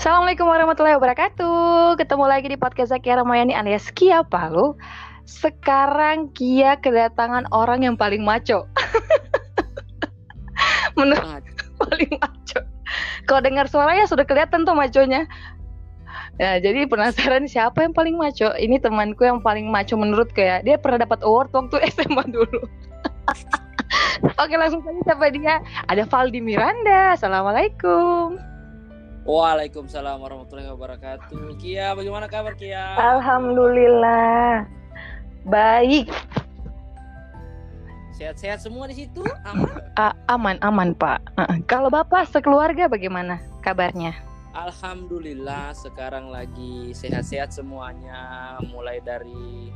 Assalamualaikum warahmatullahi wabarakatuh. Ketemu lagi di podcast Zakia Ramayani alias Kia Palu. Sekarang Kia kedatangan orang yang paling maco. Menurut paling maco. Kalau dengar suaranya sudah kelihatan tuh maconya. Ya, jadi penasaran siapa yang paling maco? Ini temanku yang paling maco menurutku ya. Dia pernah dapat award waktu SMA dulu. Oke langsung saja siapa dia? Ada Valdi Miranda. Assalamualaikum. Waalaikumsalam warahmatullahi wabarakatuh. Kia, bagaimana kabar Kia? Alhamdulillah. Baik. Sehat-sehat semua di situ? Aman? A- aman, aman Pak. Uh, kalau Bapak sekeluarga bagaimana kabarnya? Alhamdulillah sekarang lagi sehat-sehat semuanya. Mulai dari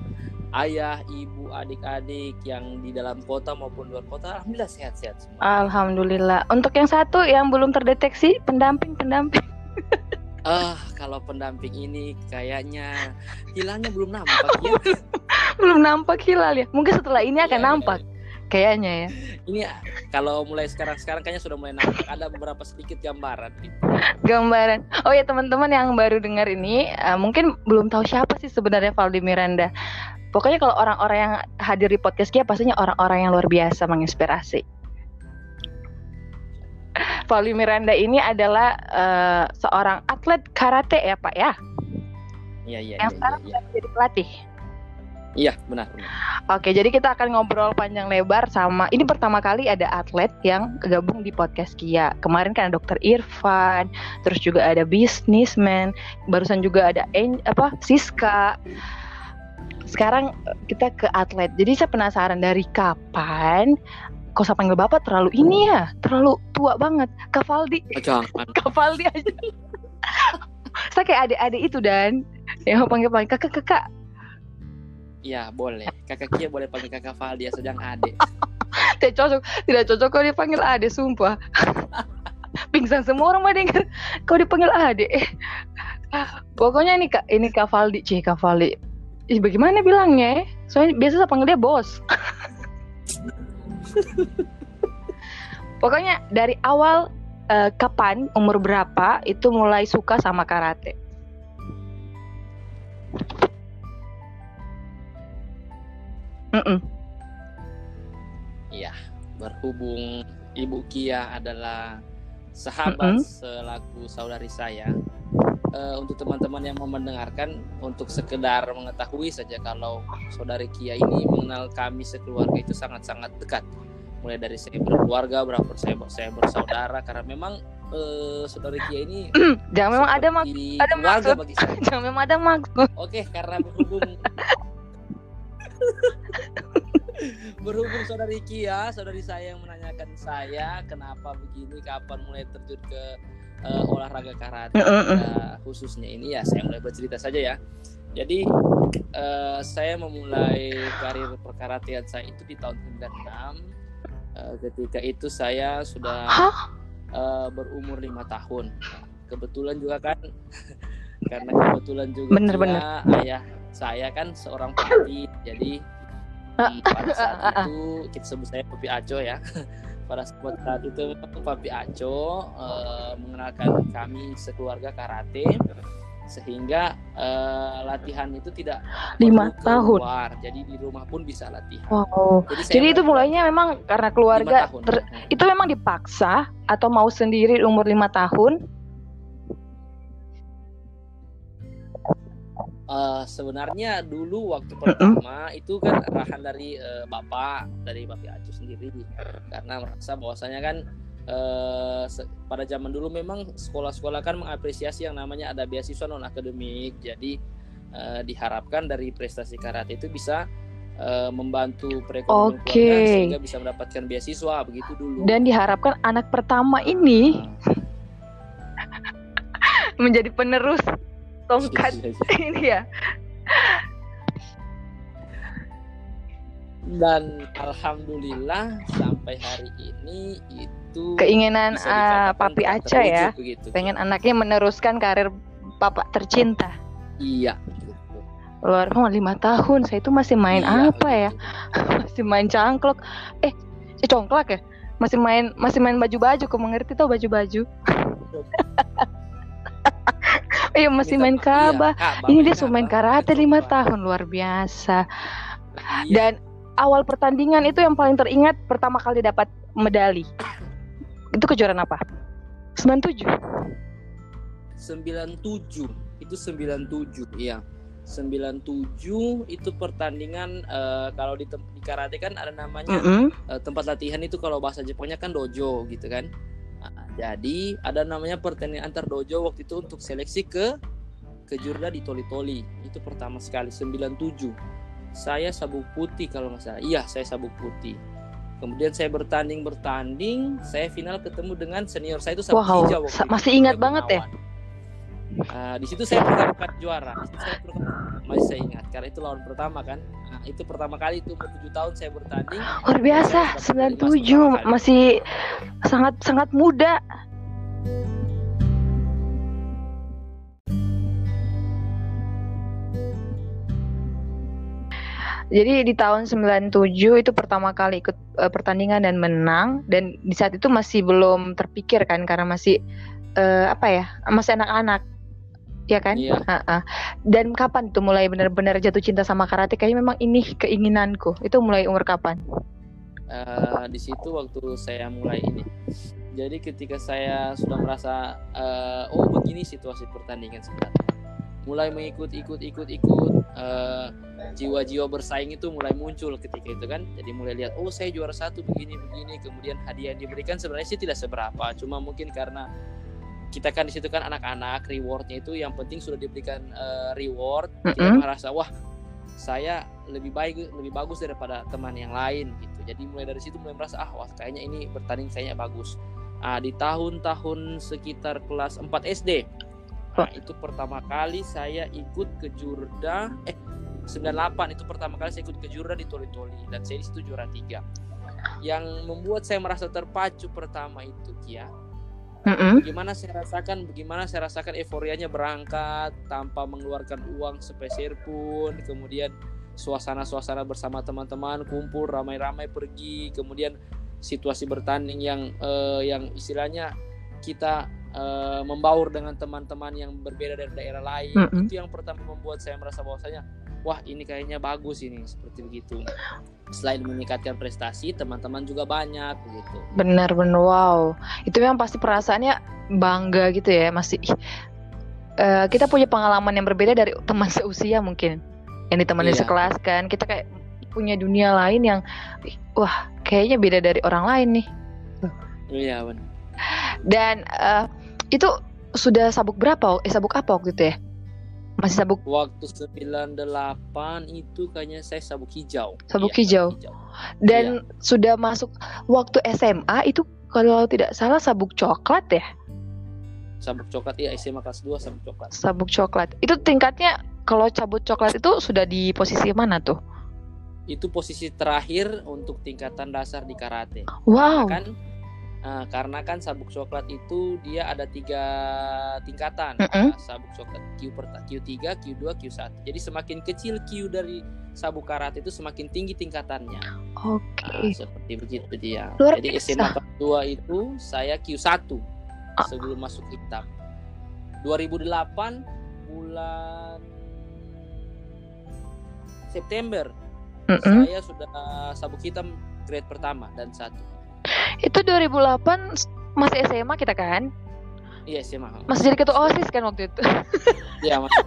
ayah, ibu, adik-adik yang di dalam kota maupun luar kota, alhamdulillah sehat-sehat semua. Alhamdulillah. Untuk yang satu yang belum terdeteksi pendamping-pendamping. Ah, kalau pendamping ini kayaknya hilangnya belum nampak ya. belum nampak hilal ya. Mungkin setelah ini akan Iya, nampak. Kayaknya ya. Ini kalau mulai sekarang-sekarang kayaknya sudah mulai nampak ada beberapa sedikit gambaran gitu. Gambaran. Oh ya teman-teman yang baru dengar ini uh, mungkin belum tahu siapa sih sebenarnya Valdi Miranda. Pokoknya kalau orang-orang yang hadir di podcast Kia pastinya orang-orang yang luar biasa menginspirasi. Valdi Miranda ini adalah uh, seorang atlet karate ya Pak ya, Iya, iya, yang iya, sekarang iya. sudah menjadi pelatih. Iya, benar, benar. Oke, jadi kita akan ngobrol panjang lebar sama ini pertama kali ada atlet yang gabung di podcast Kia. Kemarin kan ada Dokter Irfan, terus juga ada bisnismen, barusan juga ada En, apa Siska. Sekarang eh, kita ke atlet. Jadi saya penasaran dari kapan kok saya panggil Bapak terlalu ini ya, terlalu tua banget. Kavaldi, Oh, jangan. Kavaldi aja. saya kayak adik-adik itu dan yang panggil-panggil kakak-kakak. Iya, boleh. Kakak Kia boleh panggil kakak Valdi ya, sedang adik. tidak cocok tidak cocok kalau dipanggil ade sumpah pingsan semua orang mah denger kau dipanggil ade pokoknya ini kak ini kak Valdi cie kak Valdi Ih, bagaimana bilangnya eh? soalnya biasa saya panggil dia bos pokoknya dari awal eh, kapan umur berapa itu mulai suka sama karate Mm-mm. Iya, berhubung Ibu Kia adalah sahabat Mm-mm. selaku saudari saya. eh, untuk teman-teman yang mau mendengarkan, untuk sekedar mengetahui saja kalau saudari Kia ini mengenal kami sekeluarga itu sangat-sangat dekat. Mulai dari saya berkeluarga, berapa saya saya bersaudara, karena memang eh, saudari Kia ini jangan memang ada mak ada maksud. bagi saya. jangan memang ada maksud Oke, karena berhubung berhubung saudari Kia, saudari saya yang menanyakan saya kenapa begini, kapan mulai terjun ke eh, olahraga karate. Nah, khususnya ini ya saya mulai bercerita saja ya. Jadi eh, saya memulai karir perkaratean saya itu di tahun 96. Eh, ketika itu saya sudah eh, berumur lima tahun. Kebetulan juga kan karena kebetulan juga Bener, bener. ayah saya kan seorang pelatih. Jadi pada saat itu kita sebut saya Papi Aco ya. pada saat itu Papi Aco eh, mengenalkan kami sekeluarga karate sehingga eh, latihan itu tidak Lima tahun. keluar. Jadi di rumah pun bisa latihan. wow Jadi, jadi itu mulai mulainya memang karena keluarga ter- itu memang dipaksa atau mau sendiri umur lima tahun Eh, sebenarnya dulu waktu pertama itu kan arahan dari eh, bapak dari bapak Acu sendiri karena merasa bahwasanya kan se- pada zaman dulu memang sekolah-sekolah kan mengapresiasi yang namanya ada beasiswa non akademik. Jadi eh, diharapkan dari prestasi karate itu bisa eh, membantu perekonomian keluarga sehingga bisa mendapatkan beasiswa begitu dulu. Dan diharapkan anak pertama ini menjadi penerus tongkat. Ini ya. Dan alhamdulillah sampai hari ini itu keinginan uh, papi Aca ya begitu. pengen anaknya meneruskan karir bapak tercinta. Iya. luar oh lima tahun saya itu masih main Iya, apa ya? begitu. masih main cangklok. Eh eh congklak ya? Masih main masih main baju-baju kau mengerti tau baju-baju Iya masih main Kaba. Iya, Ini dia sudah main karate lima tahun luar biasa. Iya. Dan awal pertandingan itu yang paling teringat pertama kali dapat medali. Itu kejuaraan apa? 97. 97. Itu 97, iya. 97 itu pertandingan uh, kalau di, di karate kan ada namanya mm -hmm. uh, tempat latihan itu kalau bahasa Jepangnya kan dojo gitu kan. Jadi ada namanya pertandingan antar dojo waktu itu untuk seleksi ke ke Jurda di Toli Toli. Itu pertama sekali 97. Saya sabuk putih kalau nggak salah. Iya, saya sabuk putih. Kemudian saya bertanding bertanding, saya final ketemu dengan senior saya itu sabuk wow, hijau. Masih ingat banget ya? Uh, di situ saya pertama kali juara. Di situ saya pertama, masih saya ingat karena itu lawan pertama kan. Nah, itu pertama kali itu umur 7 tahun saya bertanding. Luar biasa, 97 masih sangat sangat muda. Jadi di tahun 97 itu pertama kali ikut uh, pertandingan dan menang dan di saat itu masih belum terpikir kan karena masih uh, apa ya masih anak-anak ya kan? Iya. Ha-ha. Dan kapan tuh mulai benar-benar jatuh cinta sama karate? Kayaknya memang ini keinginanku. Itu mulai umur kapan? Uh, di situ waktu saya mulai ini. Jadi ketika saya sudah merasa uh, oh begini situasi pertandingan sebenarnya. Mulai mengikut ikut ikut ikut uh, jiwa-jiwa bersaing itu mulai muncul ketika itu kan. Jadi mulai lihat oh saya juara satu begini begini kemudian hadiah yang diberikan sebenarnya sih tidak seberapa. Cuma mungkin karena kita kan di situ kan anak-anak rewardnya itu yang penting sudah diberikan uh, reward. Mm -hmm. kita merasa wah saya lebih baik lebih bagus daripada teman yang lain gitu. Jadi mulai dari situ mulai merasa ah wah kayaknya ini bertanding kayaknya bagus. Ah di tahun-tahun sekitar kelas 4 SD nah, itu pertama kali saya ikut ke Jurda eh 98 itu pertama kali saya ikut ke Jurda di Toli Toli dan saya di situ juara tiga. Yang membuat saya merasa terpacu pertama itu Kia Mm-hmm. Bagaimana saya rasakan, bagaimana saya rasakan euforianya berangkat tanpa mengeluarkan uang sepeser pun, kemudian suasana-suasana bersama teman-teman kumpul ramai-ramai pergi, kemudian situasi bertanding yang uh, yang istilahnya kita uh, membaur dengan teman-teman yang berbeda dari daerah lain, mm-hmm. itu yang pertama membuat saya merasa bahwasanya wah ini kayaknya bagus ini seperti begitu. Selain meningkatkan prestasi teman-teman juga banyak gitu benar benar. Wow. Itu memang pasti perasaannya bangga gitu ya masih uh, kita punya pengalaman yang berbeda dari teman seusia mungkin. Yang ditemani iya. sekelas kan. Kita kayak punya dunia lain yang wah kayaknya beda dari orang lain nih. Iya benar. Dan uh, itu sudah sabuk berapa eh sabuk apa waktu itu ya masih sabuk? Waktu 98 itu kayaknya saya sabuk hijau. Sabuk iya, hijau. hijau. Dan iya. sudah masuk waktu SMA itu kalau tidak salah sabuk coklat ya? Sabuk coklat ya SMA kelas 2 sabuk coklat. Sabuk coklat. Itu tingkatnya kalau cabut coklat itu sudah di posisi mana tuh? Itu posisi terakhir untuk tingkatan dasar di karate. Wow. Kan Nah, karena kan sabuk coklat itu dia ada tiga tingkatan. Mm -hmm. sabuk coklat Q per Q3, Q2, Q1. Jadi semakin kecil Q dari sabuk karat itu semakin tinggi tingkatannya. Oke. Okay. Nah, seperti begitu dia. Luar Jadi SMA kelas 2 itu saya Q1 ah. sebelum masuk hitam. 2008 bulan September mm -hmm. saya sudah sabuk hitam grade pertama dan satu. Itu 2008 masih SMA kita kan? Iya SMA. Masih jadi ketua OSIS kan waktu itu? Iya masih.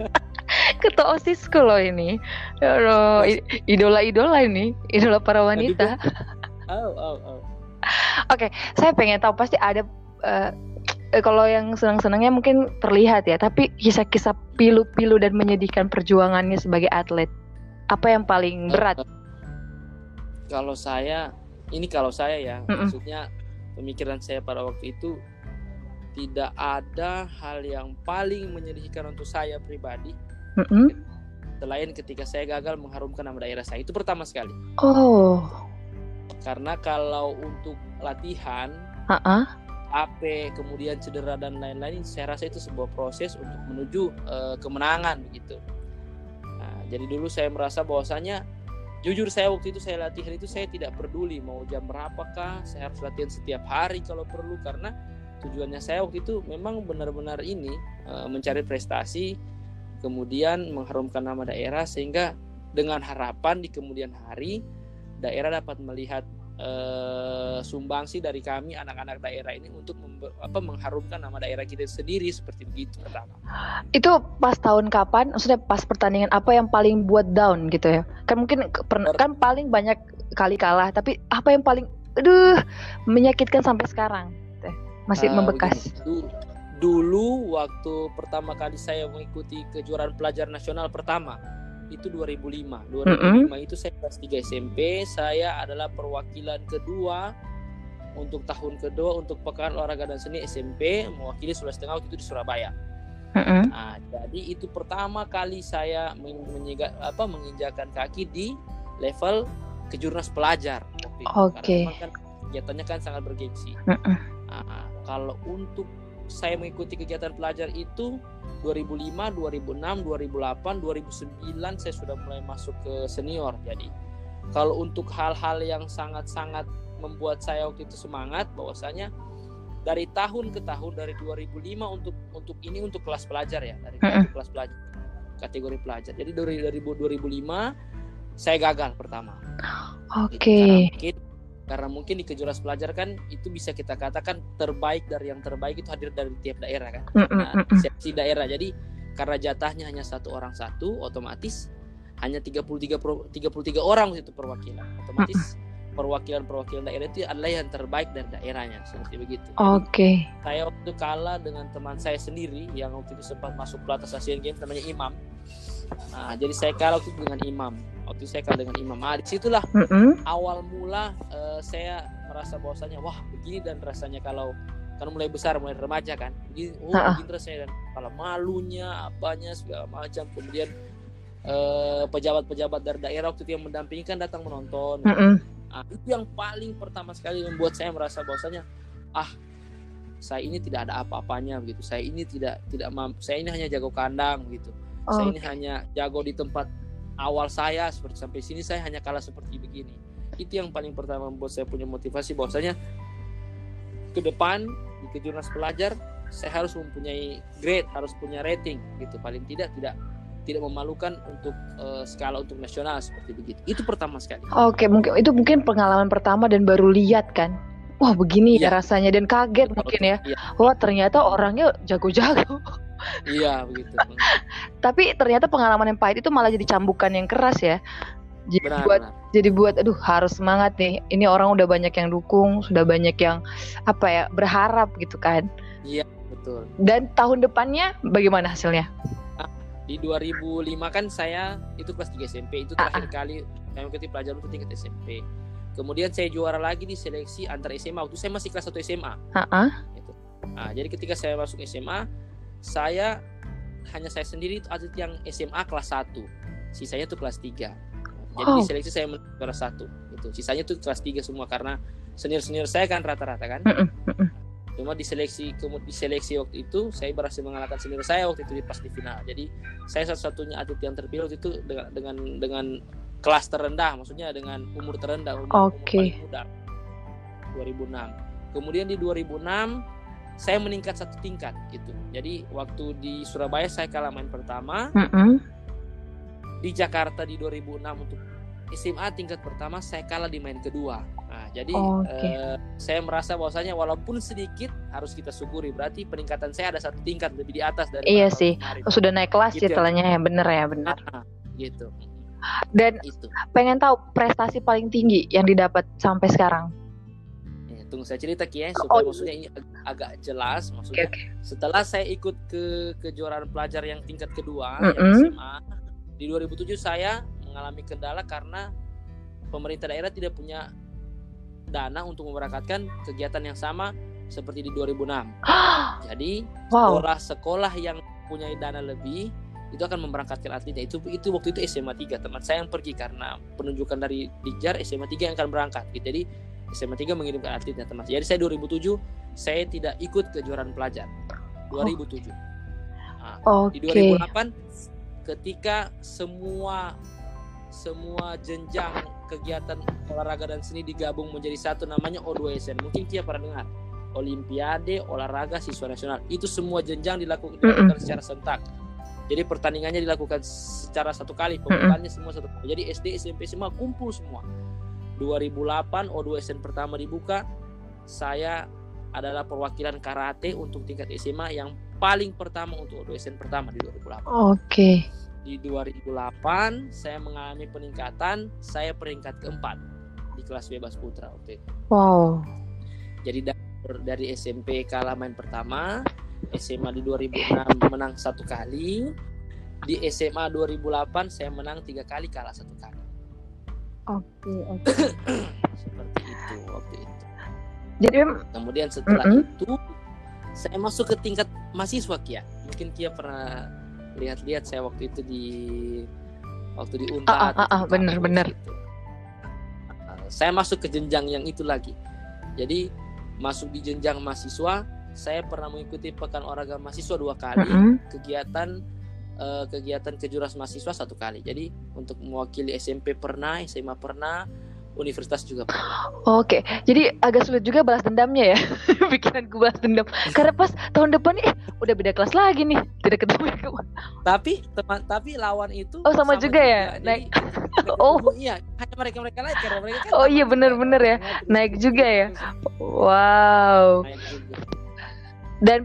ketua OSIS kalau ini. Ya idola-idola ini, idola para wanita. Oh, oh, oh. Oke, okay, saya pengen tahu pasti ada uh, kalau yang senang-senangnya mungkin terlihat ya, tapi kisah-kisah pilu-pilu dan menyedihkan perjuangannya sebagai atlet. Apa yang paling berat? kalau saya ini kalau saya ya mm -mm. maksudnya pemikiran saya pada waktu itu tidak ada hal yang paling menyedihkan untuk saya pribadi mm -mm. selain ketika saya gagal mengharumkan nama daerah saya itu pertama sekali oh karena kalau untuk latihan uh -uh. AP kemudian cedera dan lain-lain saya rasa itu sebuah proses untuk menuju uh, kemenangan begitu nah, jadi dulu saya merasa bahwasanya jujur saya waktu itu saya latihan itu saya tidak peduli mau jam berapakah saya harus latihan setiap hari kalau perlu karena tujuannya saya waktu itu memang benar-benar ini uh, mencari prestasi kemudian mengharumkan nama daerah sehingga dengan harapan di kemudian hari daerah dapat melihat uh, sumbangsi dari kami anak-anak daerah ini untuk apa mengharumkan nama daerah kita sendiri seperti begitu pertama. Itu pas tahun kapan? Maksudnya pas pertandingan apa yang paling buat down gitu ya? Kan mungkin kan paling banyak kali kalah, tapi apa yang paling aduh menyakitkan sampai sekarang? Masih uh, membekas. Begini, dulu waktu pertama kali saya mengikuti kejuaraan pelajar nasional pertama itu 2005. 2005 mm -hmm. itu saya kelas 3 SMP, saya adalah perwakilan kedua untuk tahun kedua untuk pekan olahraga dan seni SMP mewakili Sulawesi Tengah waktu itu di Surabaya. Mm -hmm. Nah, jadi itu pertama kali saya menyiga, apa menginjakan kaki di level kejurnas pelajar. Oke. Okay. kan kegiatannya kan sangat bergengsi. Mm -hmm. Nah, kalau untuk saya mengikuti kegiatan pelajar itu 2005, 2006, 2008, 2009 saya sudah mulai masuk ke senior. Jadi kalau untuk hal-hal yang sangat-sangat membuat saya waktu itu semangat bahwasanya dari tahun ke tahun dari 2005 untuk untuk ini untuk kelas pelajar ya dari uh -uh. kelas pelajar kategori pelajar. Jadi dari dari 2005 saya gagal pertama. Oke. Okay. Gitu karena mungkin di kejuaraan pelajar kan itu bisa kita katakan terbaik dari yang terbaik itu hadir dari tiap daerah kan nah, seksi daerah jadi karena jatahnya hanya satu orang satu otomatis hanya 33 33 orang itu perwakilan otomatis perwakilan-perwakilan daerah itu adalah yang terbaik dari daerahnya seperti begitu. Oke. Okay. Saya waktu kalah dengan teman saya sendiri yang waktu itu sempat masuk pelatnas Asian Games namanya Imam. Nah, jadi saya kalah waktu itu dengan Imam waktu saya kalah dengan Imam Ah di situlah mm -hmm. awal mula uh, saya merasa bahwasanya wah begini dan rasanya kalau kan mulai besar mulai remaja kan begini oh uh -uh. begini rasanya dan kalau malunya apanya segala macam kemudian pejabat eh, pejabat-pejabat dari daerah waktu itu yang mendampingi kan datang menonton mm -hmm. nah, itu yang paling pertama sekali membuat saya merasa bahwasanya ah saya ini tidak ada apa-apanya begitu saya ini tidak tidak mampu saya ini hanya jago kandang gitu oh. saya ini hanya jago di tempat awal saya seperti sampai sini saya hanya kalah seperti begini. Itu yang paling pertama membuat saya punya motivasi bahwasanya ke depan di kejurnas pelajar saya harus mempunyai grade harus punya rating gitu. Paling tidak tidak tidak memalukan untuk uh, skala untuk nasional seperti begitu. Itu pertama sekali. Oke mungkin itu mungkin pengalaman pertama dan baru lihat kan? Wah begini ya, ya rasanya dan kaget mungkin ya. ya wah ternyata orangnya jago-jago iya begitu. Tapi ternyata pengalaman yang pahit itu malah jadi cambukan yang keras ya. Jadi benar, buat benar. jadi buat aduh harus semangat nih. Ini orang udah banyak yang dukung sudah banyak yang apa ya berharap gitu kan. Iya betul. Dan tahun depannya bagaimana hasilnya? Ah, di 2005 kan saya itu kelas 3 SMP itu terakhir uh -uh. kali saya mengikuti pelajaran untuk tingkat SMP kemudian saya juara lagi di seleksi antar SMA waktu saya masih kelas 1 SMA -uh. Gitu. Nah, jadi ketika saya masuk SMA saya hanya saya sendiri itu atlet yang SMA kelas 1 sisanya tuh kelas 3 jadi oh. di seleksi saya kelas satu itu sisanya tuh kelas 3 semua karena senior senior saya kan rata-rata kan? Cuma di seleksi kemudian di seleksi waktu itu saya berhasil mengalahkan senior saya waktu itu di pas di final. Jadi saya satu-satunya atlet yang terpilih waktu itu dengan dengan dengan kelas terendah. Maksudnya dengan umur terendah umur, okay. umur paling muda. 2006 kemudian di 2006 saya meningkat satu tingkat gitu. Jadi waktu di Surabaya saya kalah main pertama. Mm -hmm. Di Jakarta di 2006 untuk SMA tingkat pertama saya kalah di main kedua. Nah, jadi okay. eh, saya merasa bahwasanya walaupun sedikit harus kita syukuri. Berarti peningkatan saya ada satu tingkat lebih di atas dari Iya sih. Kemarin. Sudah naik kelas gitu ya, ya bener ya, benar. Nah, gitu. Dan itu. pengen tahu prestasi paling tinggi yang didapat sampai sekarang tunggu saya cerita Ki ya supaya oh. maksudnya ini agak jelas maksudnya okay, okay. setelah saya ikut ke kejuaraan pelajar yang tingkat kedua mm -hmm. yang SMA di 2007 saya mengalami kendala karena pemerintah daerah tidak punya dana untuk memberangkatkan kegiatan yang sama seperti di 2006. Jadi sekolah-sekolah yang punya dana lebih itu akan memberangkatkan atletnya itu itu waktu itu SMA 3 teman saya yang pergi karena penunjukan dari Dijar SMA 3 yang akan berangkat gitu. jadi SMA 3 mengirimkan atletnya teman. Jadi saya 2007 saya tidak ikut kejuaraan pelajar. 2007. Nah, okay. Di 2008 ketika semua semua jenjang kegiatan olahraga dan seni digabung menjadi satu namanya O2SN. Mungkin Kia pernah dengar. olimpiade olahraga siswa nasional itu semua jenjang dilakukan, Mm-mm. dilakukan secara sentak jadi pertandingannya dilakukan secara satu kali pembukaannya semua satu kali jadi SD SMP semua kumpul semua 2008 O2SN pertama dibuka saya adalah perwakilan karate untuk tingkat SMA yang paling pertama untuk O2SN pertama di 2008 Oke. di 2008 saya mengalami peningkatan saya peringkat keempat di kelas bebas putra waktu itu Wow. jadi dari, dari SMP kalah main pertama SMA di 2006 menang satu kali di SMA 2008 saya menang tiga kali kalah satu kali Oke, oke. seperti itu waktu itu Jadi kemudian setelah Mm-mm. itu saya masuk ke tingkat mahasiswa Kia mungkin Kia pernah lihat-lihat saya waktu itu di waktu di Ah, Unpad ah, ah, ah, di bener, bener. gitu. Nah, saya masuk ke jenjang yang itu lagi jadi masuk di jenjang mahasiswa saya pernah mengikuti pekan olahraga mahasiswa dua kali Mm-mm. kegiatan eh, kegiatan kejuaraan mahasiswa satu kali jadi untuk mewakili SMP pernah SMA pernah universitas juga pernah Oke, jadi agak sulit juga balas dendamnya ya. Pikiranku balas dendam. Karena pas tahun depan nih, eh, udah beda kelas lagi nih. Tidak ketemu. tapi teman tapi lawan itu Oh, sama juga ya? Jadi, Naik. Oh. iya hanya mereka mereka naik karena mereka kan Oh, iya, sama- bener-bener ya. Naik juga ya? Wow. naik juga. Dan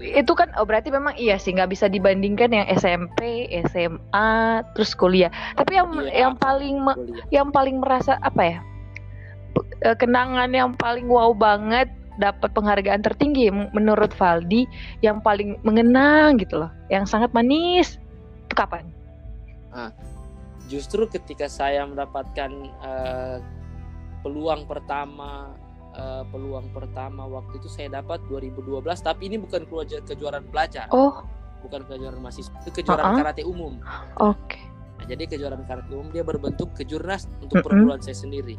itu kan oh berarti memang iya sih nggak bisa dibandingkan yang SMP, SMA, terus kuliah. Tapi yang Iya, yang paling me- yang paling merasa apa ya? eh, kenangan yang paling wow banget dapat penghargaan tertinggi menurut Valdi yang paling mengenang gitu loh, yang sangat manis. Itu kapan? justru ketika saya mendapatkan eh, peluang pertama eh, peluang pertama waktu itu saya dapat 2012 tapi ini bukan kejuaraan kejuaraan pelajar Oh, bukan kejuaraan mahasiswa itu kejuaraan Uh-uh. karate umum oke. Nah, jadi kejuaraan karate umum dia berbentuk kejurnas untuk Mm-mm. perguruan saya sendiri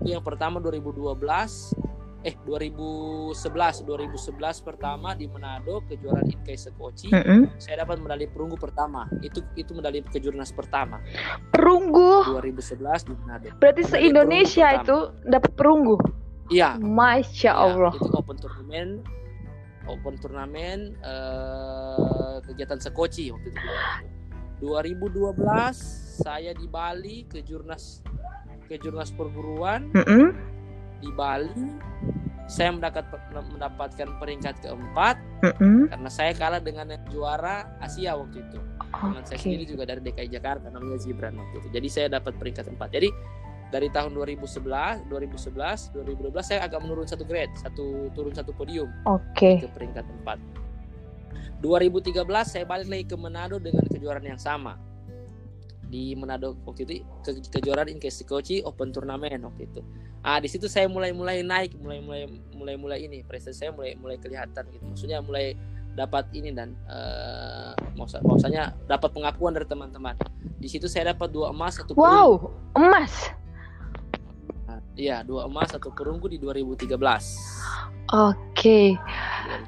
itu yang pertama 2012 eh 2011 2011 pertama di Manado kejuaraan Inkai Sekoci Mm-mm. saya dapat medali perunggu pertama itu itu medali kejurnas pertama Perunggu. 2011 di Manado Berarti se-Indonesia perunggu itu dapat perunggu. Iya Masya iya, Allah. itu open turnamen open turnamen eh, kegiatan Sekoci waktu itu 2012 saya di Bali kejurnas kejurnas perguruan Mm-mm. di Bali saya mendapat mendapatkan peringkat keempat Mm-mm. karena saya kalah dengan yang juara Asia waktu itu teman saya Oke. sendiri juga dari DKI Jakarta namanya Zibran waktu itu jadi saya dapat peringkat keempat jadi dari tahun 2011 2011 2012 saya agak menurun satu grade satu turun satu podium Oke. ke peringkat empat 2013 saya balik lagi ke Manado dengan kejuaraan yang sama di Manado waktu itu ke, kejuaraan Inkesikochi Open Turnamen waktu itu. Ah di situ saya mulai mulai naik, mulai mulai mulai mulai ini prestasi saya mulai mulai kelihatan gitu. Maksudnya mulai dapat ini dan eh maksud maksudnya dapat pengakuan dari teman-teman. Di situ saya dapat dua emas satu perunggu. Wow, emas. Iya, dua emas satu perunggu di 2013. Oke.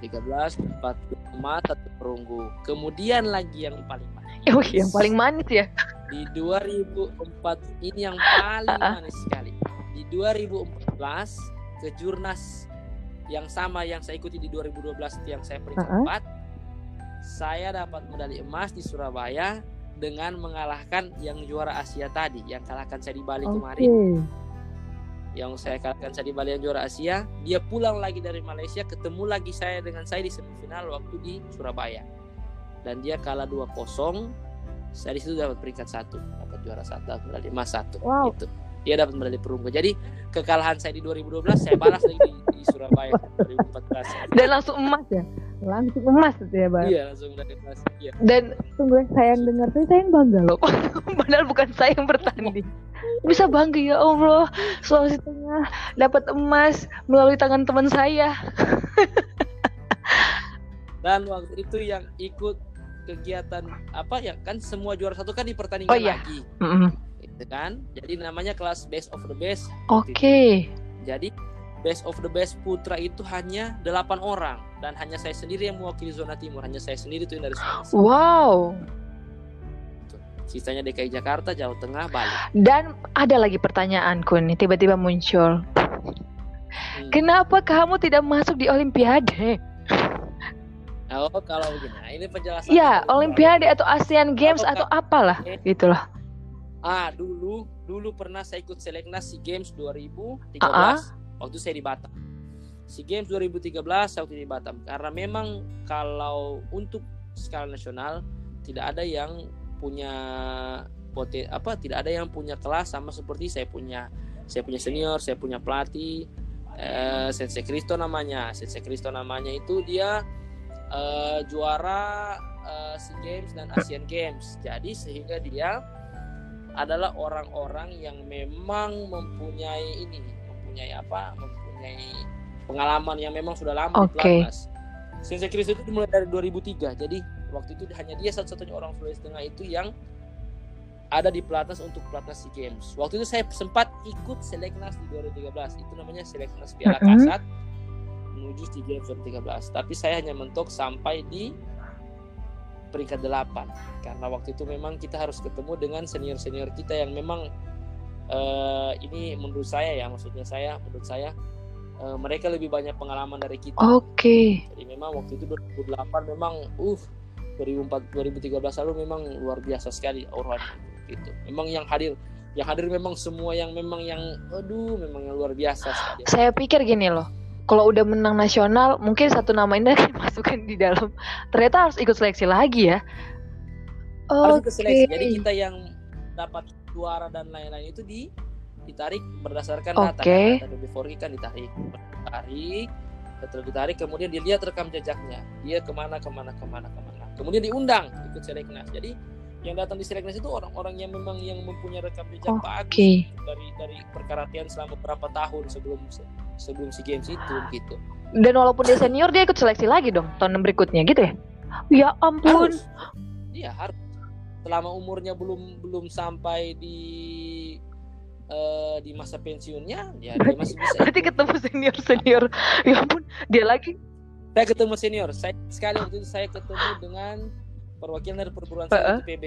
2013 dapat dua emas satu perunggu. Kemudian lagi yang paling manis. Oh, yang paling manis ya. di 2004 ini yang paling manis sekali. Di 2014 kejurnas yang sama yang saya ikuti di 2012 itu yang saya peringkat Ah, ah. empat, saya dapat medali emas di Surabaya dengan mengalahkan yang juara Asia tadi, yang kalahkan saya di Bali Oke. kemarin, yang saya kalahkan saya di Bali yang juara Asia, dia pulang lagi dari Malaysia, ketemu lagi saya dengan saya di semifinal waktu di Surabaya, dan dia kalah 2-0, saya di situ dapat peringkat satu, dapat juara satu, dapat medali emas satu, Wow. gitu. Dia dapat medali perunggu. Jadi kekalahan saya di 2012 saya balas lagi di, di Surabaya 2014. Dan langsung emas ya. Langsung emas itu ya, Bang. Iya langsung medali emas. Iya. Dan tunggu saya yang dengar tuh saya yang bangga loh. Padahal bukan saya yang bertanding. Bisa bangga ya Allah. Sulawesi Tengah dapat emas melalui tangan teman saya. Dan waktu itu yang ikut kegiatan apa ya kan semua juara satu kan di pertandingan Oh, iya. lagi, Mm-mm. gitu kan? Jadi namanya kelas best of the best. Oke. Jadi best of the best putra itu hanya delapan orang dan hanya saya sendiri yang mewakili zona timur, hanya saya sendiri tuh yang dari Sulawesi. Wow. Sisanya DKI Jakarta, Jawa Tengah, Bali. Dan ada lagi pertanyaanku nih tiba-tiba muncul. hmm. kenapa kamu tidak masuk di Olimpiade? Oh, kalau begini, nah, ini penjelasan. Ya, Olimpiade atau ASEAN Games atau apalah, gitulah. Ah, dulu dulu pernah saya ikut seleknas SEA Games 2013 uh -uh. Waktu saya di Batam. SEA Games 2013 waktu di Batam karena memang kalau untuk skala nasional tidak ada yang punya poten apa tidak ada yang punya kelas sama seperti saya punya saya punya senior, saya punya pelatih eh, Sensei Kristo namanya. Sensei Kristo namanya itu dia uh, juara uh, SEA Games dan Asian Games. Jadi sehingga dia adalah orang-orang yang memang mempunyai ini, mempunyai apa? Mempunyai pengalaman yang memang sudah lama okay. di pelatnas. Sensei Chris itu dimulai dari 2003. Jadi waktu itu hanya dia satu-satunya orang Sulawesi Tengah itu yang ada di pelatnas untuk pelatnas SEA Games. Waktu itu saya sempat ikut seleknas di 2013. Itu namanya seleknas Piala Kasat menuju SEA Games 2013. Tapi saya hanya mentok sampai di peringkat 8 karena waktu itu memang kita harus ketemu dengan senior-senior kita yang memang uh, ini menurut saya ya maksudnya saya menurut saya uh, mereka lebih banyak pengalaman dari kita. Oke. Okay. Jadi memang waktu itu 2008 memang uh 2004 2013 lalu memang luar biasa sekali orang gitu. Memang yang hadir yang hadir memang semua yang memang yang aduh memang yang luar biasa sekali. Saya pikir gini loh kalau udah menang nasional mungkin satu nama ini akan masukkan di dalam ternyata harus ikut seleksi lagi ya harus ikut seleksi jadi kita yang dapat juara dan lain-lain itu di ditarik berdasarkan okay. data data before kan ditarik. Ditarik setelah ditarik kemudian dilihat rekam jejaknya. Dia ke mana ke mana ke mana ke mana. Kemudian diundang ikut seleknas. Jadi yang datang di seleknas itu orang-orang yang memang yang mempunyai rekam jejak okay. bagus dari dari perkaratian selama berapa tahun sebelum sebelum si games itu gitu. Dan walaupun dia senior dia ikut seleksi lagi dong tahun berikutnya gitu ya? Ya ampun. Iya harus selama umurnya belum belum sampai di uh, di masa pensiunnya ya berarti, dia masih bisa berarti ketemu senior senior ya ampun dia lagi. Saya ketemu senior. Saya sekali waktu itu saya ketemu dengan perwakilan dari perguruan uh -uh. PB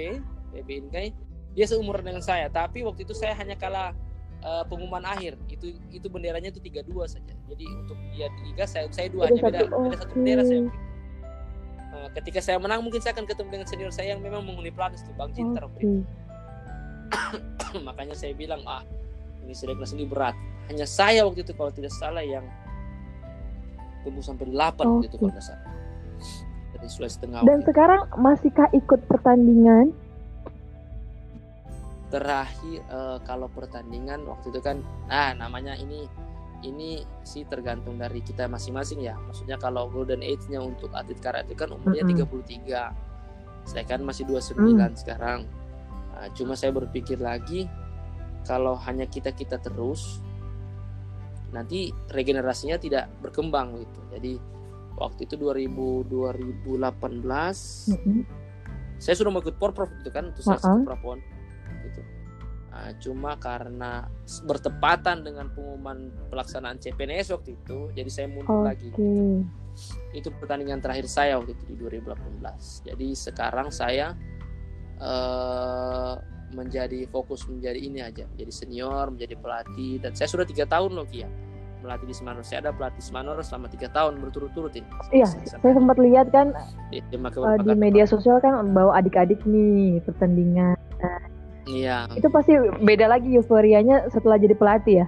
PB Inkai dia seumuran dengan saya tapi waktu itu saya hanya kalah uh, pengumuman akhir. Itu itu benderanya itu tiga dua saja. Jadi untuk dia tiga saya saya dua hanya beda. beda satu bendera saya. uh, ketika saya menang mungkin saya akan ketemu dengan senior saya yang memang menghuni pelatih itu bang Cinta okay. makanya saya bilang ah ini seleknas ini berat. Hanya saya waktu itu kalau tidak salah yang tembus sampai delapan okay. waktu itu kalau tidak salah. Dari Sulawesi Tengah dan sekarang masihkah ikut pertandingan? Terakhir uh, kalau pertandingan waktu itu kan nah namanya ini ini sih tergantung dari kita masing-masing ya maksudnya kalau golden age-nya untuk atlet karate kan umurnya mm -hmm. 33 saya kan masih 29 mm. sekarang nah, cuma saya berpikir lagi kalau hanya kita kita terus nanti regenerasinya tidak berkembang gitu jadi waktu itu 2000 2018 mm -hmm. saya sudah mau ikut porprov itu kan untuk uh -huh. Nah, cuma karena bertepatan dengan pengumuman pelaksanaan CPNS waktu itu, jadi saya mundur okay. lagi. Itu pertandingan terakhir saya waktu itu di 2018. Jadi sekarang saya uh, menjadi fokus menjadi ini aja, jadi senior, menjadi pelatih. Dan saya sudah tiga tahun loh Kia melatih di Semanor. Saya ada pelatih Semanor selama tiga tahun berturut-turut ini. Iya, saya sempat lihat kan ya, uh, di media sosial kan bawa adik-adik nih pertandingan Iya. Itu pasti beda lagi euforianya setelah jadi pelatih ya.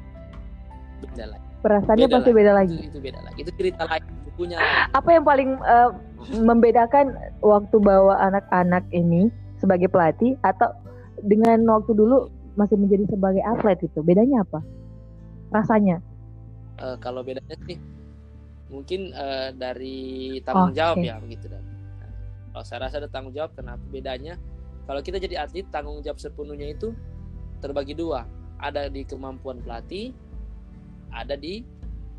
Beda lagi. Perasaannya beda pasti lagi. beda lagi. Itu, itu beda lagi. Itu cerita lagi bukunya. Apa yang paling uh, membedakan waktu bawa anak-anak ini sebagai pelatih atau dengan waktu dulu masih menjadi sebagai atlet itu? Bedanya apa? Rasanya? Uh, kalau bedanya sih mungkin uh, dari tanggung oh, jawab okay. ya begitu dan. Nah, kalau saya rasa ada tanggung jawab kenapa bedanya? Kalau kita jadi atlet, tanggung jawab sepenuhnya itu terbagi dua. Ada di kemampuan pelatih, ada di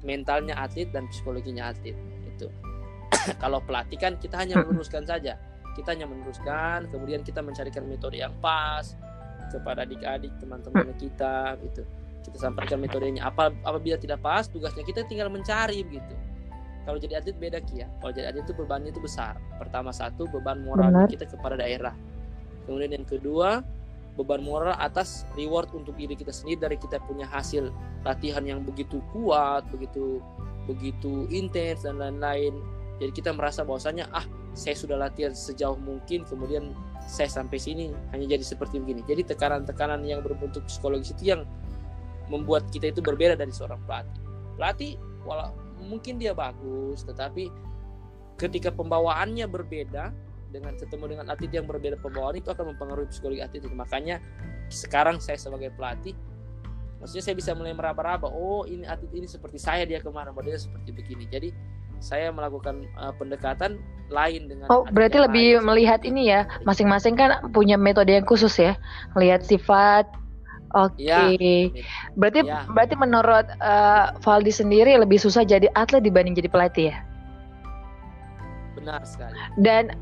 mentalnya atlet dan psikologinya atlet. Itu. Kalau pelatih kan kita hanya meluruskan saja. Kita hanya meneruskan, kemudian kita mencarikan metode yang pas kepada adik-adik teman-teman kita gitu. Kita sampaikan metodenya. Apa apabila tidak pas, tugasnya kita tinggal mencari begitu. Kalau jadi atlet beda kia. Kalau jadi atlet itu bebannya itu besar. Pertama satu beban moral kita kepada daerah kemudian yang kedua beban moral atas reward untuk diri kita sendiri dari kita punya hasil latihan yang begitu kuat, begitu begitu intens dan lain-lain. Jadi kita merasa bahwasanya ah saya sudah latihan sejauh mungkin kemudian saya sampai sini hanya jadi seperti begini. Jadi tekanan-tekanan yang berbentuk psikologis itu yang membuat kita itu berbeda dari seorang pelatih. Pelatih walau mungkin dia bagus tetapi ketika pembawaannya berbeda dengan ketemu dengan atlet yang berbeda pembawaan itu akan mempengaruhi psikologi atlet itu makanya sekarang saya sebagai pelatih maksudnya saya bisa mulai meraba-raba oh ini atlet ini seperti saya dia kemarin modelnya seperti begini jadi saya melakukan uh, pendekatan lain dengan oh berarti lebih lain. melihat ini ya masing-masing kan punya metode yang khusus ya melihat sifat Oke, okay. ya, berarti ya. berarti menurut uh, Valdi sendiri lebih susah jadi atlet dibanding jadi pelatih ya? Benar sekali. Dan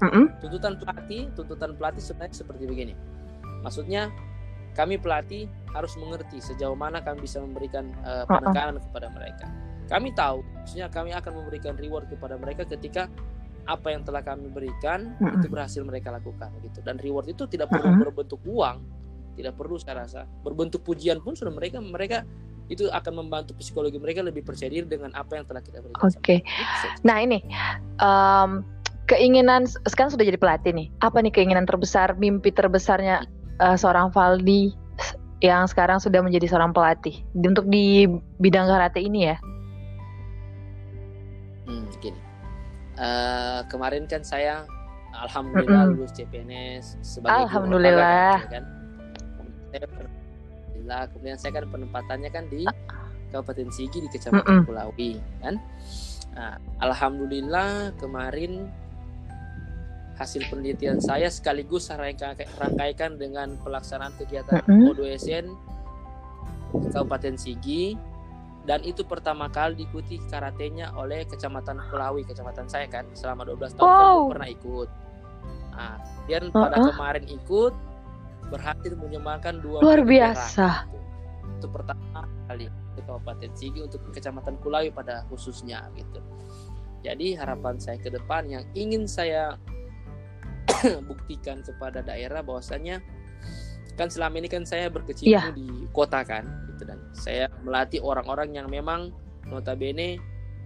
Mm-hmm. Tuntutan pelatih, tuntutan pelatih sebenarnya seperti begini. Maksudnya kami pelatih harus mengerti sejauh mana kami bisa memberikan uh, penekanan uh-uh. kepada mereka. Kami tahu, maksudnya kami akan memberikan reward kepada mereka ketika apa yang telah kami berikan uh-uh. itu berhasil mereka lakukan gitu. Dan reward itu tidak perlu uh-uh. berbentuk uang, tidak perlu saya rasa. Berbentuk pujian pun sudah mereka mereka itu akan membantu psikologi mereka lebih percaya diri dengan apa yang telah kita berikan. Oke. Okay. Nah ini um, keinginan sekarang sudah jadi pelatih nih. Apa nih keinginan terbesar, mimpi terbesarnya uh, seorang Valdi yang sekarang sudah menjadi seorang pelatih untuk di bidang karate ini ya? Hmm, gini. Uh, kemarin kan saya alhamdulillah mm -hmm. lulus CPNS sebagai alhamdulillah. Guru, kan? Alhamdulillah. Kemudian saya kan penempatannya kan di Kabupaten Sigi di Kecamatan mm -mm. Kan. Nah, alhamdulillah kemarin hasil penelitian saya sekaligus saya rangkaikan dengan pelaksanaan kegiatan mm-hmm. O2SN Kabupaten Sigi dan itu pertama kali diikuti karatenya oleh Kecamatan Pelawi, kecamatan saya kan selama 12 tahun wow. kan pernah ikut. Nah, dan uh-uh. pada kemarin ikut berhasil menyumbangkan dua luar biasa. Itu. itu pertama kali di Kabupaten Sigi untuk Kecamatan Kulawi pada khususnya gitu. Jadi harapan saya ke depan yang ingin saya buktikan kepada daerah bahwasanya kan selama ini kan saya berkecimpung yeah. di kota kan gitu dan saya melatih orang-orang yang memang notabene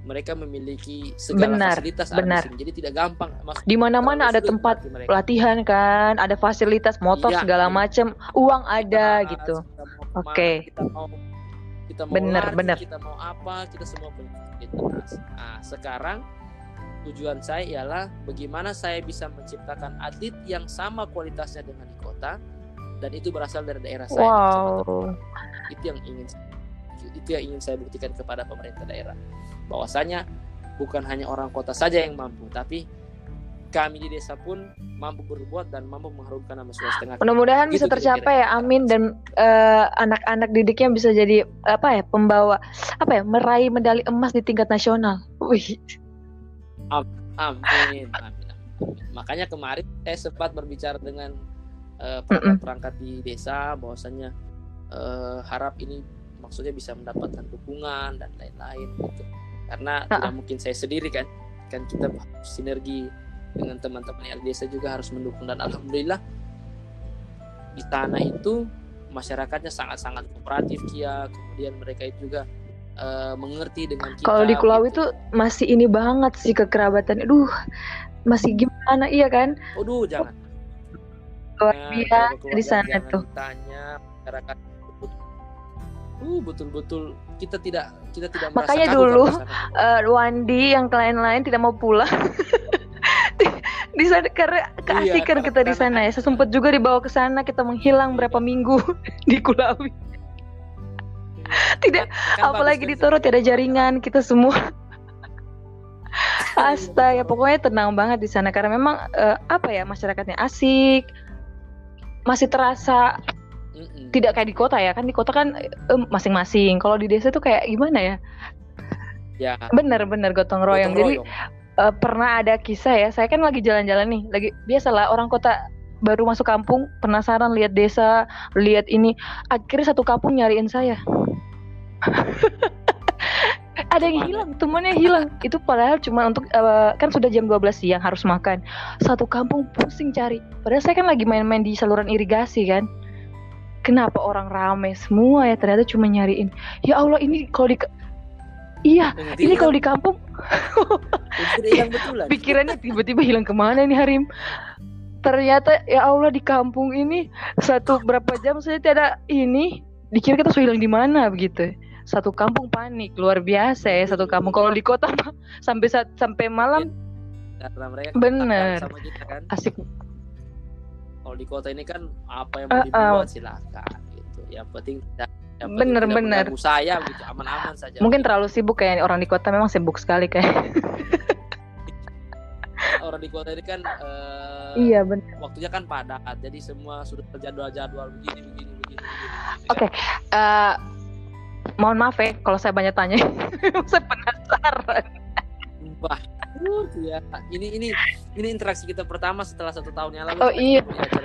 mereka memiliki segala benar, fasilitas benar. Jadi tidak gampang. Di mana-mana ada tempat pelatihan kan, ada fasilitas motor iya, segala iya. macam, uang ada kita, gitu. Oke. Okay. Kita mau kita mau benar, lari, benar. kita mau apa, kita semua punya fasilitas. Nah, sekarang tujuan saya ialah bagaimana saya bisa menciptakan atlet yang sama kualitasnya dengan di kota dan itu berasal dari daerah saya. Wow. Itu yang ingin itu yang ingin saya buktikan kepada pemerintah daerah. Bahwasanya bukan hanya orang kota saja yang mampu, tapi kami di desa pun mampu berbuat dan mampu mengharumkan nama Sulawesi Tengah. Mudah-mudahan gitu bisa tercapai ya, amin dan uh, anak-anak didiknya bisa jadi apa ya pembawa apa ya meraih medali emas di tingkat nasional. Wih. Amin. Amin. Makanya kemarin saya sempat berbicara dengan uh, perangkat-perangkat di desa bahwasanya uh, harap ini maksudnya bisa mendapatkan dukungan dan lain-lain gitu. Karena uh-uh. tidak mungkin saya sendiri kan. Kan kita sinergi dengan teman-teman yang desa juga harus mendukung dan alhamdulillah di tanah itu masyarakatnya sangat-sangat kooperatif kia kemudian mereka itu juga uh, mengerti dengan kita. Kalau di Kulawi gitu. tuh masih ini banget sih kekerabatan. Aduh, masih gimana iya kan? Aduh, jangan. Luar biasa di sana tuh. Tanya masyarakat uh betul-betul kita tidak kita tidak makanya dulu uh, Wandi yang lain-lain tidak mau pulang di sana karena keasikan iya, kita di sana ya. Saya sempat juga dibawa ke sana kita menghilang berapa minggu di Kulawi. tidak kan apalagi di Toro tidak jaringan kita semua Astaga, pokoknya tenang banget di sana karena memang uh, apa ya masyarakatnya asik, masih terasa Mm-mm. tidak kayak di kota ya kan di kota kan um, masing-masing. Kalau di desa tuh kayak gimana ya? Ya. Bener-bener gotong royong. Gotong royong. Jadi uh, pernah ada kisah ya. Saya kan lagi jalan-jalan nih, lagi biasalah orang kota baru masuk kampung penasaran lihat desa, lihat ini. Akhirnya satu kampung nyariin saya. Ada yang hilang temannya hilang. Itu padahal cuma untuk uh, kan sudah jam 12 siang harus makan. Satu kampung pusing cari. Padahal saya kan lagi main-main di saluran irigasi kan? Kenapa orang rame semua ya? Ternyata cuma nyariin. Ya Allah ini kalau di iya ini kalau di kampung. Pikirannya tiba-tiba hilang ke mana nih Harim ternyata ya Allah di kampung ini satu berapa jam saya tidak ini. Dikira kita sudah hilang di mana begitu. Satu kampung panik luar biasa ya satu kampung. Kalau di kota sampai saat sampai malam ya, karena mereka bener sama kita kan. Asik. Kalau di kota ini kan apa yang mau uh, dibuat uh. silakan gitu. Yang penting yang bener penting bener saya gitu aman-aman saja. Mungkin terlalu sibuk kayak orang di kota memang sibuk sekali kayak orang di kota ini kan uh, iya benar waktunya kan padat jadi semua sudah terjadwal-jadwal begini begini begini, begini, begini oke okay. uh, eh, mohon maaf ya kalau saya banyak tanya. Saya penasaran. Wah ya ini ini ini interaksi kita pertama setelah satu tahun yang lalu. Oh iya.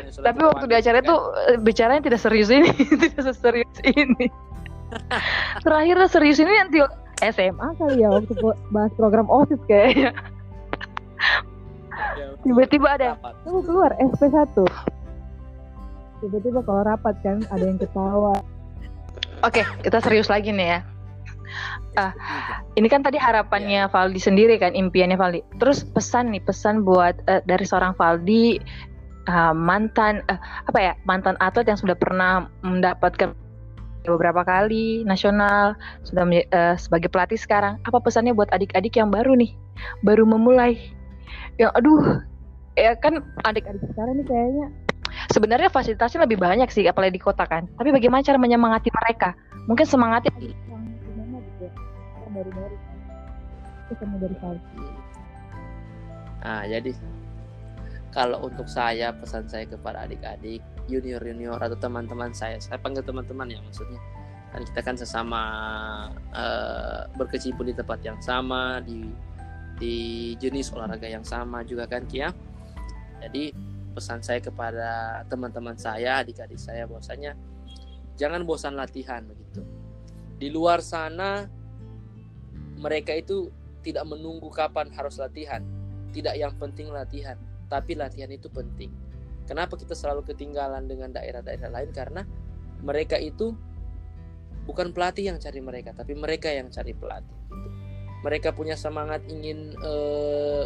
tapi waktu di acara itu kan? bicaranya tidak serius ini. Tidak serius ini. Terakhir serius ini nanti SMA kali ya waktu bahas program osis kayaknya tiba-tiba ada tunggu keluar SP1 tiba-tiba kalau rapat kan ada yang ketawa Oke, okay, kita serius lagi nih ya. Uh, ini kan tadi harapannya yeah. Valdi sendiri kan, impiannya Valdi. Terus pesan nih, pesan buat uh, dari seorang Valdi uh, mantan uh, apa ya, mantan atlet yang sudah pernah mendapatkan beberapa kali nasional, sudah uh, sebagai pelatih sekarang. Apa pesannya buat adik-adik yang baru nih, baru memulai? Yang aduh, ya kan adik-adik sekarang nih kayaknya. Sebenarnya fasilitasnya lebih banyak sih apalagi di kota kan. Tapi bagaimana cara menyemangati mereka? Mungkin semangatnya yang gimana gitu ya? Dari dari ketemu dari nah jadi kalau untuk saya pesan saya kepada adik-adik junior junior atau teman-teman saya saya panggil teman-teman ya maksudnya. Kan kita kan sesama uh, berkecimpung di tempat yang sama di di jenis olahraga yang sama juga kan Kia jadi pesan saya kepada teman-teman saya, adik-adik saya bahwasanya jangan bosan latihan begitu. Di luar sana mereka itu tidak menunggu kapan harus latihan. Tidak yang penting latihan, tapi latihan itu penting. Kenapa kita selalu ketinggalan dengan daerah-daerah lain? Karena mereka itu bukan pelatih yang cari mereka, tapi mereka yang cari pelatih. Mereka punya semangat ingin eh,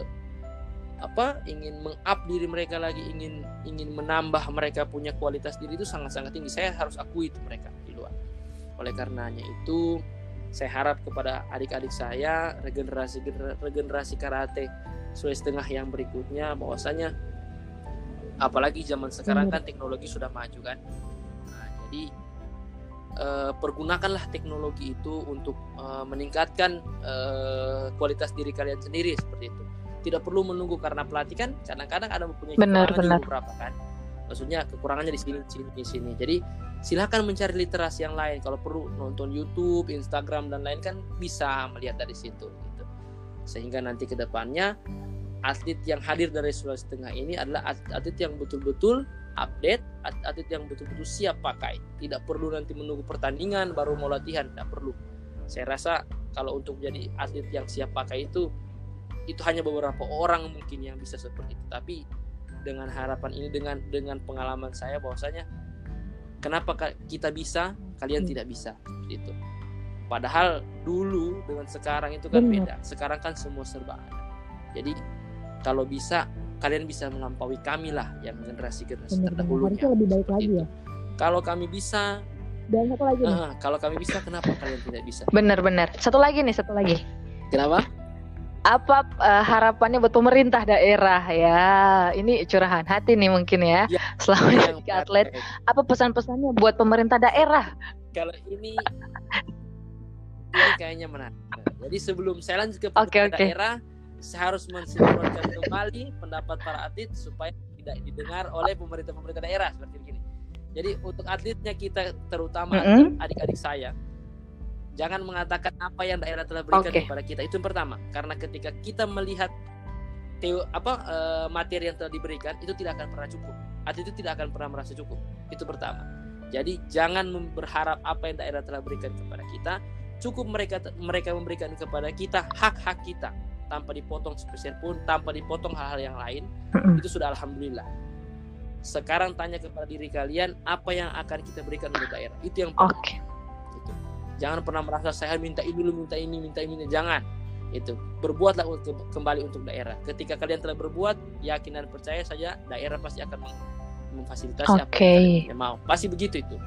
apa ingin mengup diri mereka lagi ingin ingin menambah mereka punya kualitas diri itu sangat-sangat tinggi. Saya harus akui itu mereka di luar. Oleh karenanya itu saya harap kepada adik-adik saya regenerasi regenerasi karate Sulawesi Tengah yang berikutnya bahwasanya apalagi zaman sekarang kan teknologi sudah maju kan. Nah, jadi uh, pergunakanlah teknologi itu untuk uh, meningkatkan uh, kualitas diri kalian sendiri seperti itu. Tidak perlu menunggu karena pelatih kan kadang-kadang ada mempunyai benar, benar. beberapa kan. Maksudnya kekurangannya di sini sini di sini. Jadi silahkan mencari literasi yang lain. Kalau perlu nonton YouTube Instagram dan lain kan bisa melihat dari situ gitu. Sehingga nanti ke depannya atlet yang hadir dari Sulawesi Tengah ini adalah atlet yang betul-betul update atlet yang betul-betul siap pakai. Tidak perlu nanti menunggu pertandingan baru mau latihan. Tidak perlu. Saya rasa kalau untuk jadi atlet yang siap pakai itu itu hanya beberapa orang mungkin yang bisa seperti itu. Tapi dengan harapan ini dengan dengan pengalaman saya bahwasanya kenapa kita bisa kalian hmm. tidak bisa. Itu. Padahal dulu dengan sekarang itu kan Benar. beda. Sekarang kan semua serba ada. Jadi kalau bisa kalian bisa melampaui kami lah yang generasi generasi terdahulunya lebih baik lagi ya. Kalau kami bisa dan satu lagi uh, kalau kami bisa kenapa kalian tidak bisa? Benar-benar. Satu lagi nih satu lagi. Kenapa? Apa uh, harapannya buat pemerintah daerah? Ya ini curahan hati nih mungkin ya, ya. Selama jadi atlet. apa pesan-pesannya buat pemerintah daerah? Kalau ini ini kayaknya menarik. Jadi sebelum saya lanjut ke pemerintah okay, okay. daerah harus mensinkronkan kembali pendapat para atlet supaya tidak didengar oleh pemerintah-pemerintah daerah seperti ini jadi untuk atletnya kita terutama mm -hmm. adik-adik saya Jangan mengatakan apa yang daerah telah berikan okay. kepada kita. Itu yang pertama. Karena ketika kita melihat teo, apa uh, materi yang telah diberikan itu tidak akan pernah cukup. Atau itu tidak akan pernah merasa cukup. Itu pertama. Jadi jangan berharap apa yang daerah telah berikan kepada kita. cukup mereka mereka memberikan kepada kita hak-hak kita tanpa dipotong spesial pun tanpa dipotong hal-hal yang lain itu sudah alhamdulillah. Sekarang tanya kepada diri kalian apa yang akan kita berikan untuk daerah? Itu yang oke. Okay. Gitu. jangan pernah merasa saya minta ini lu minta ini minta ini. Jangan. Itu. Berbuatlah untuk kembali untuk daerah. Ketika kalian telah berbuat yakin dan percaya saja daerah pasti akan memfasilitasi okay. apa yang kalian mau. Pasti begitu itu.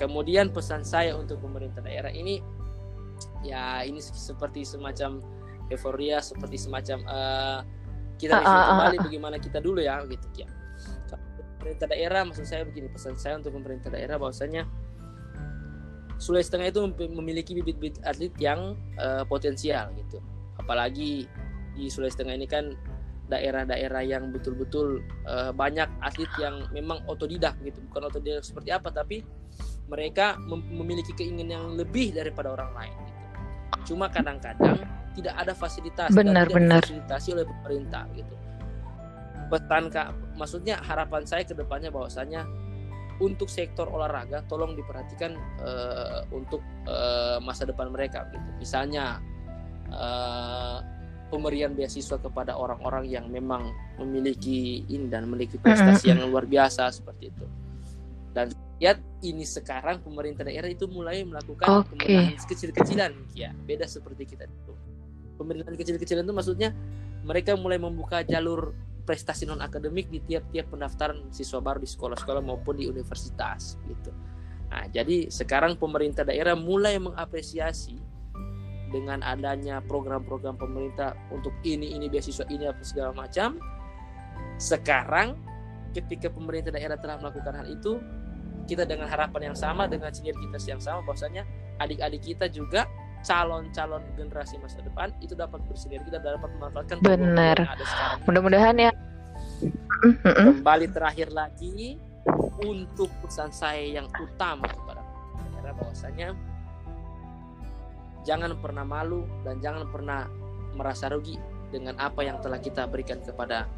Kemudian pesan saya untuk pemerintah daerah ini ya ini seperti semacam euforia seperti semacam uh, kita uh, uh, kembali bagaimana kita dulu ya gitu ya pemerintah daerah maksud saya begini pesan saya untuk pemerintah daerah bahwasanya Sulawesi Tengah itu memiliki bibit-bibit atlet yang uh, potensial gitu. Apalagi di Sulawesi Tengah ini kan daerah-daerah yang betul-betul uh, banyak atlet yang memang otodidak gitu. Bukan otodidak seperti apa tapi mereka mem memiliki keinginan yang lebih daripada orang lain gitu. Cuma kadang-kadang tidak ada fasilitas benar, dan benar. fasilitasi oleh pemerintah gitu. Pesan kak, maksudnya harapan saya ke depannya bahwasanya untuk sektor olahraga tolong diperhatikan uh, untuk uh, masa depan mereka gitu. Misalnya uh, pemberian beasiswa kepada orang-orang yang memang memiliki ini dan memiliki prestasi yang luar biasa seperti itu. Dan lihat ini sekarang pemerintah daerah itu mulai melakukan okay. pemerintahan kecil-kecilan ya, beda seperti kita itu. Pemerintahan kecil-kecilan itu maksudnya mereka mulai membuka jalur prestasi non akademik di tiap-tiap pendaftaran siswa baru di sekolah-sekolah maupun di universitas gitu. Nah, jadi sekarang pemerintah daerah mulai mengapresiasi dengan adanya program-program pemerintah untuk ini ini beasiswa ini apa segala macam. Sekarang ketika pemerintah daerah telah melakukan hal itu, kita dengan harapan yang sama dengan sinergitas yang sama bahwasanya adik-adik kita juga calon-calon generasi masa depan itu dapat bersinergi dan dapat memanfaatkan benar. mudah-mudahan ya. Kembali terakhir lagi untuk pesan saya yang utama kepada daerah bahwasanya jangan pernah malu dan jangan pernah merasa rugi dengan apa yang telah kita berikan kepada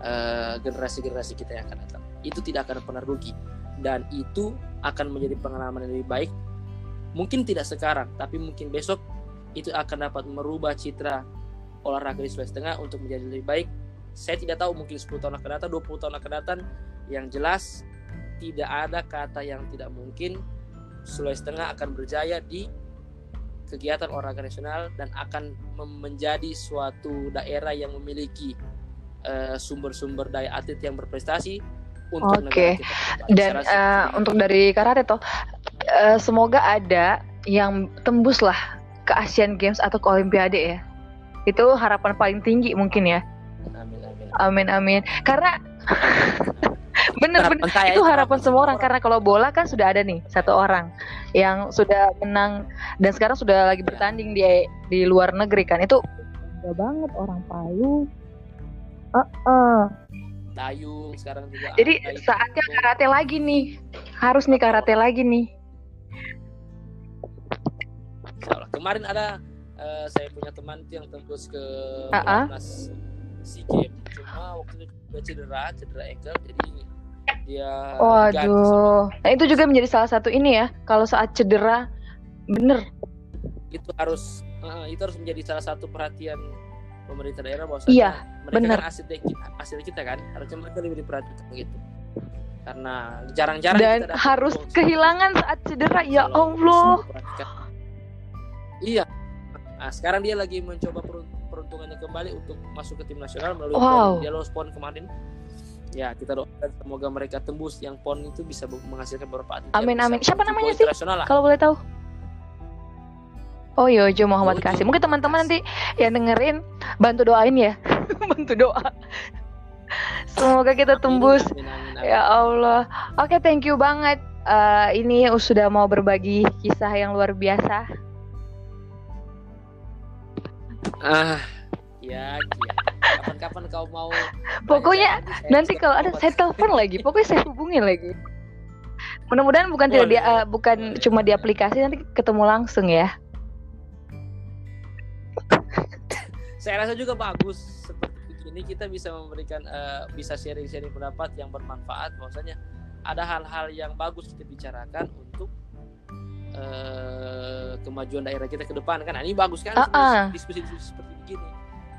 uh, generasi-generasi kita yang akan datang. Itu tidak akan pernah rugi dan itu akan menjadi pengalaman yang lebih baik Mungkin tidak sekarang, tapi mungkin besok itu akan dapat merubah citra olahraga di Sulawesi Tengah untuk menjadi lebih baik. Saya tidak tahu mungkin 10 tahun akan datang, 20 tahun akan datang. Yang jelas tidak ada kata yang tidak mungkin Sulawesi Tengah akan berjaya di kegiatan olahraga nasional dan akan menjadi suatu daerah yang memiliki uh, sumber-sumber daya atlet yang berprestasi untuk Oke. Okay. Dan uh, untuk dari karate toh uh, semoga ada yang tembus lah ke Asian Games atau ke Olimpiade ya. Itu harapan paling tinggi mungkin ya. Amin amin. Amin amin. Karena bener-bener itu harapan semua orang karena kalau bola kan sudah ada nih satu orang yang sudah menang dan sekarang sudah lagi bertanding di di luar negeri kan itu bangga banget orang Palu. Uh -uh dayung sekarang juga jadi saatnya karate lagi nih. Harus nih karate lagi nih. Kemarin ada uh, saya punya teman yang tembus ke uh -uh. si game cuma waktu itu cedera cedera ankle jadi dia waduh. nah itu juga menjadi salah satu ini ya kalau saat cedera bener. Itu harus uh, itu harus menjadi salah satu perhatian pemerintah daerah bahwa iya, mereka bener. kan asil kita, asil kita kan? Harusnya mereka lebih diperhatikan gitu. Karena jarang-jarang dan kita harus kehilangan saat cedera ya Allah. iya. Nah, sekarang dia lagi mencoba peruntungannya kembali untuk masuk ke tim nasional melalui wow. PON. dia lolos pon kemarin. Ya kita doakan semoga mereka tembus yang pon itu bisa menghasilkan beberapa amin amin. Siapa namanya sih? kalau boleh tahu Oh Yojo Muhammad Kasih. Mungkin teman-teman nanti yang dengerin bantu doain ya. bantu doa. Semoga kita tembus. Ya Allah. Oke, okay, thank you banget. Uh, ini sudah mau berbagi kisah yang luar biasa. Ah, ya, ya. Kapan-kapan kau mau? Pokoknya nanti kalau ada saya telepon lagi. Pokoknya saya hubungin lagi. Mudah-mudahan bukan tidak dia, uh, bukan cuma di aplikasi nanti ketemu langsung ya. Saya rasa juga bagus. Seperti ini kita bisa memberikan uh, bisa sharing-sharing pendapat yang bermanfaat. Bahwasanya ada hal-hal yang bagus kita bicarakan untuk uh, kemajuan daerah kita ke depan kan? Nah, ini bagus kan uh -uh. diskusi-diskusi seperti begini.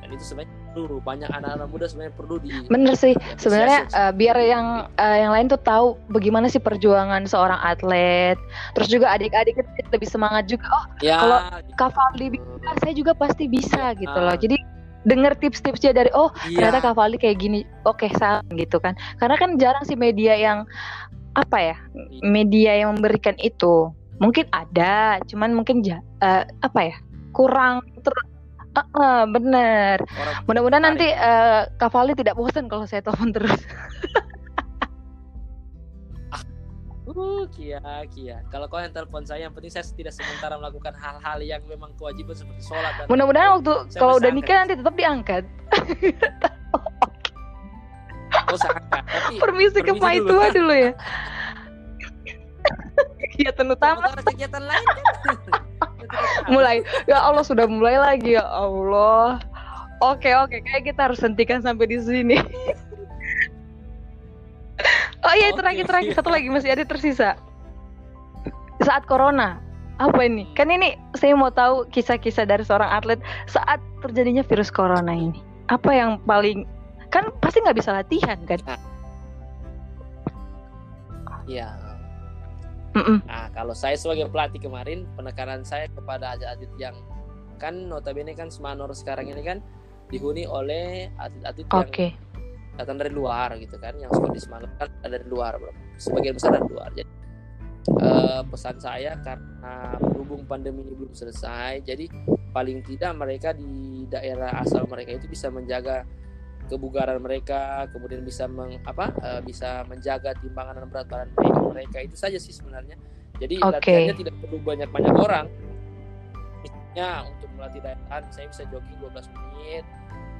Dan itu sebenarnya perlu banyak anak-anak muda sebenarnya perlu di bener sih sebenarnya uh, biar yang uh, yang lain tuh tahu bagaimana sih perjuangan seorang atlet. Terus juga adik-adik lebih semangat juga oh ya, kalau Kak Faldi bisa saya juga pasti bisa gitu loh. Jadi denger tips-tipsnya dari oh iya. ternyata Kak Faldi kayak gini oke okay, salah gitu kan. Karena kan jarang sih media yang apa ya iya. media yang memberikan itu. Mungkin ada cuman mungkin ja, uh, apa ya kurang ter uh, uh, bener mudah-mudahan nanti uh, Kak Faldi tidak bosan kalau saya telepon terus Uh, Kia, Kia. Kalau kau yang telepon saya, yang penting saya tidak sementara melakukan hal-hal yang memang kewajiban seperti sholat. Dan Mudah-mudahan waktu kalau udah nikah nanti tetap diangkat. oh. Tapi permisi, ke Pak itu dulu ya. kegiatan utama. Kegiatan lain kan. mulai. Ya Allah sudah mulai lagi ya Allah. Oke oke, kayak kita harus hentikan sampai di sini. Oh iya okay, terakhir terakhir satu lagi masih ada tersisa. Saat corona apa ini? Kan ini saya mau tahu kisah-kisah dari seorang atlet saat terjadinya virus corona ini. Apa yang paling kan pasti nggak bisa latihan kan? Iya. Nah, kalau saya sebagai pelatih kemarin penekanan saya kepada atlet-atlet yang kan notabene kan Semanor sekarang ini kan dihuni oleh atlet-atlet okay. yang datang dari luar gitu kan yang sekolah di Semarang kan dari luar sebagian besar dari luar. Jadi uh, pesan saya karena berhubung pandemi ini belum selesai jadi paling tidak mereka di daerah asal mereka itu bisa menjaga kebugaran mereka kemudian bisa meng, apa uh, bisa menjaga timbangan dan berat badan mereka itu saja sih sebenarnya. Jadi okay. latihannya tidak perlu banyak banyak orang. Misalnya untuk melatih daya tahan saya bisa jogging 12 menit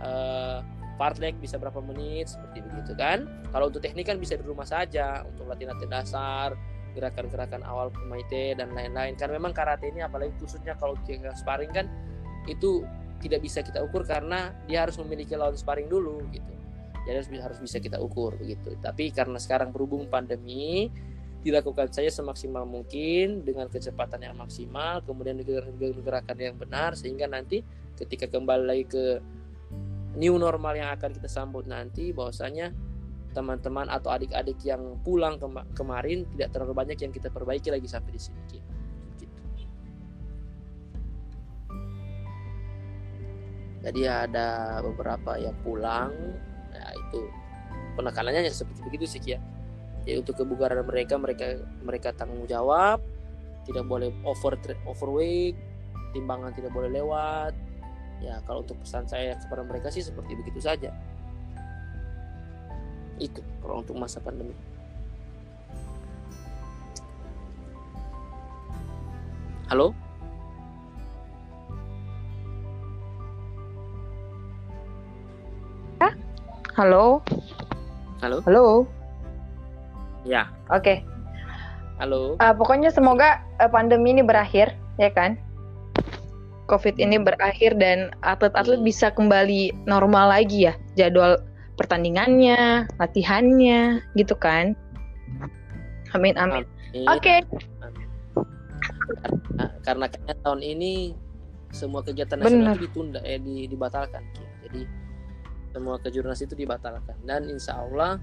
uh, fartlek bisa berapa menit seperti begitu kan. Kalau untuk teknik kan bisa di rumah saja untuk latihan-latihan dasar gerakan-gerakan awal pemaite dan lain-lain. Kan memang karate ini apalagi khususnya kalau kita sparring kan itu tidak bisa kita ukur karena dia harus memiliki lawan sparring dulu gitu. Jadi harus harus bisa kita ukur begitu. Tapi karena sekarang berhubung pandemi dilakukan saja semaksimal mungkin dengan kecepatan yang maksimal kemudian gerakan yang benar sehingga nanti ketika kembali lagi ke new normal yang akan kita sambut nanti bahwasanya teman-teman atau adik-adik yang pulang kema kemarin tidak terlalu banyak yang kita perbaiki lagi sampai di sini Jadi ada beberapa yang pulang, ya itu. Penekanannya seperti begitu sih ya. Jadi untuk kebugaran mereka mereka mereka tanggung jawab, tidak boleh over overweight, timbangan tidak boleh lewat, ya kalau untuk pesan saya kepada mereka sih seperti begitu saja. Itu kalau untuk masa pandemi. Halo halo halo halo ya oke okay. halo uh, pokoknya semoga uh, pandemi ini berakhir ya kan COVID ini berakhir dan atlet-atlet bisa kembali normal lagi ya jadwal pertandingannya, latihannya, gitu kan? Amin amin. Oke. Okay. Karena, karena tahun ini semua kegiatan nasional itu ditunda eh dibatalkan. Jadi semua kejurnas itu dibatalkan. Dan insya Allah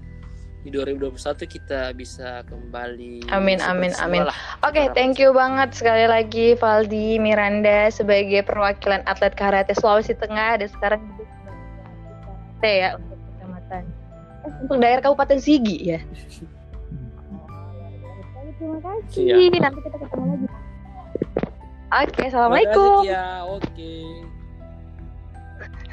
di 2021 kita bisa kembali amin amin amin. oke okay, thank you banget sekali lagi Valdi Miranda sebagai perwakilan atlet karate Sulawesi Tengah dan sekarang karate ya untuk kecamatan. Eh, untuk daerah Kabupaten Sigi ya? Terima kasih. Iya. nanti kita ketemu lagi. Oke okay, assalamualaikum. ya. Oke. okay.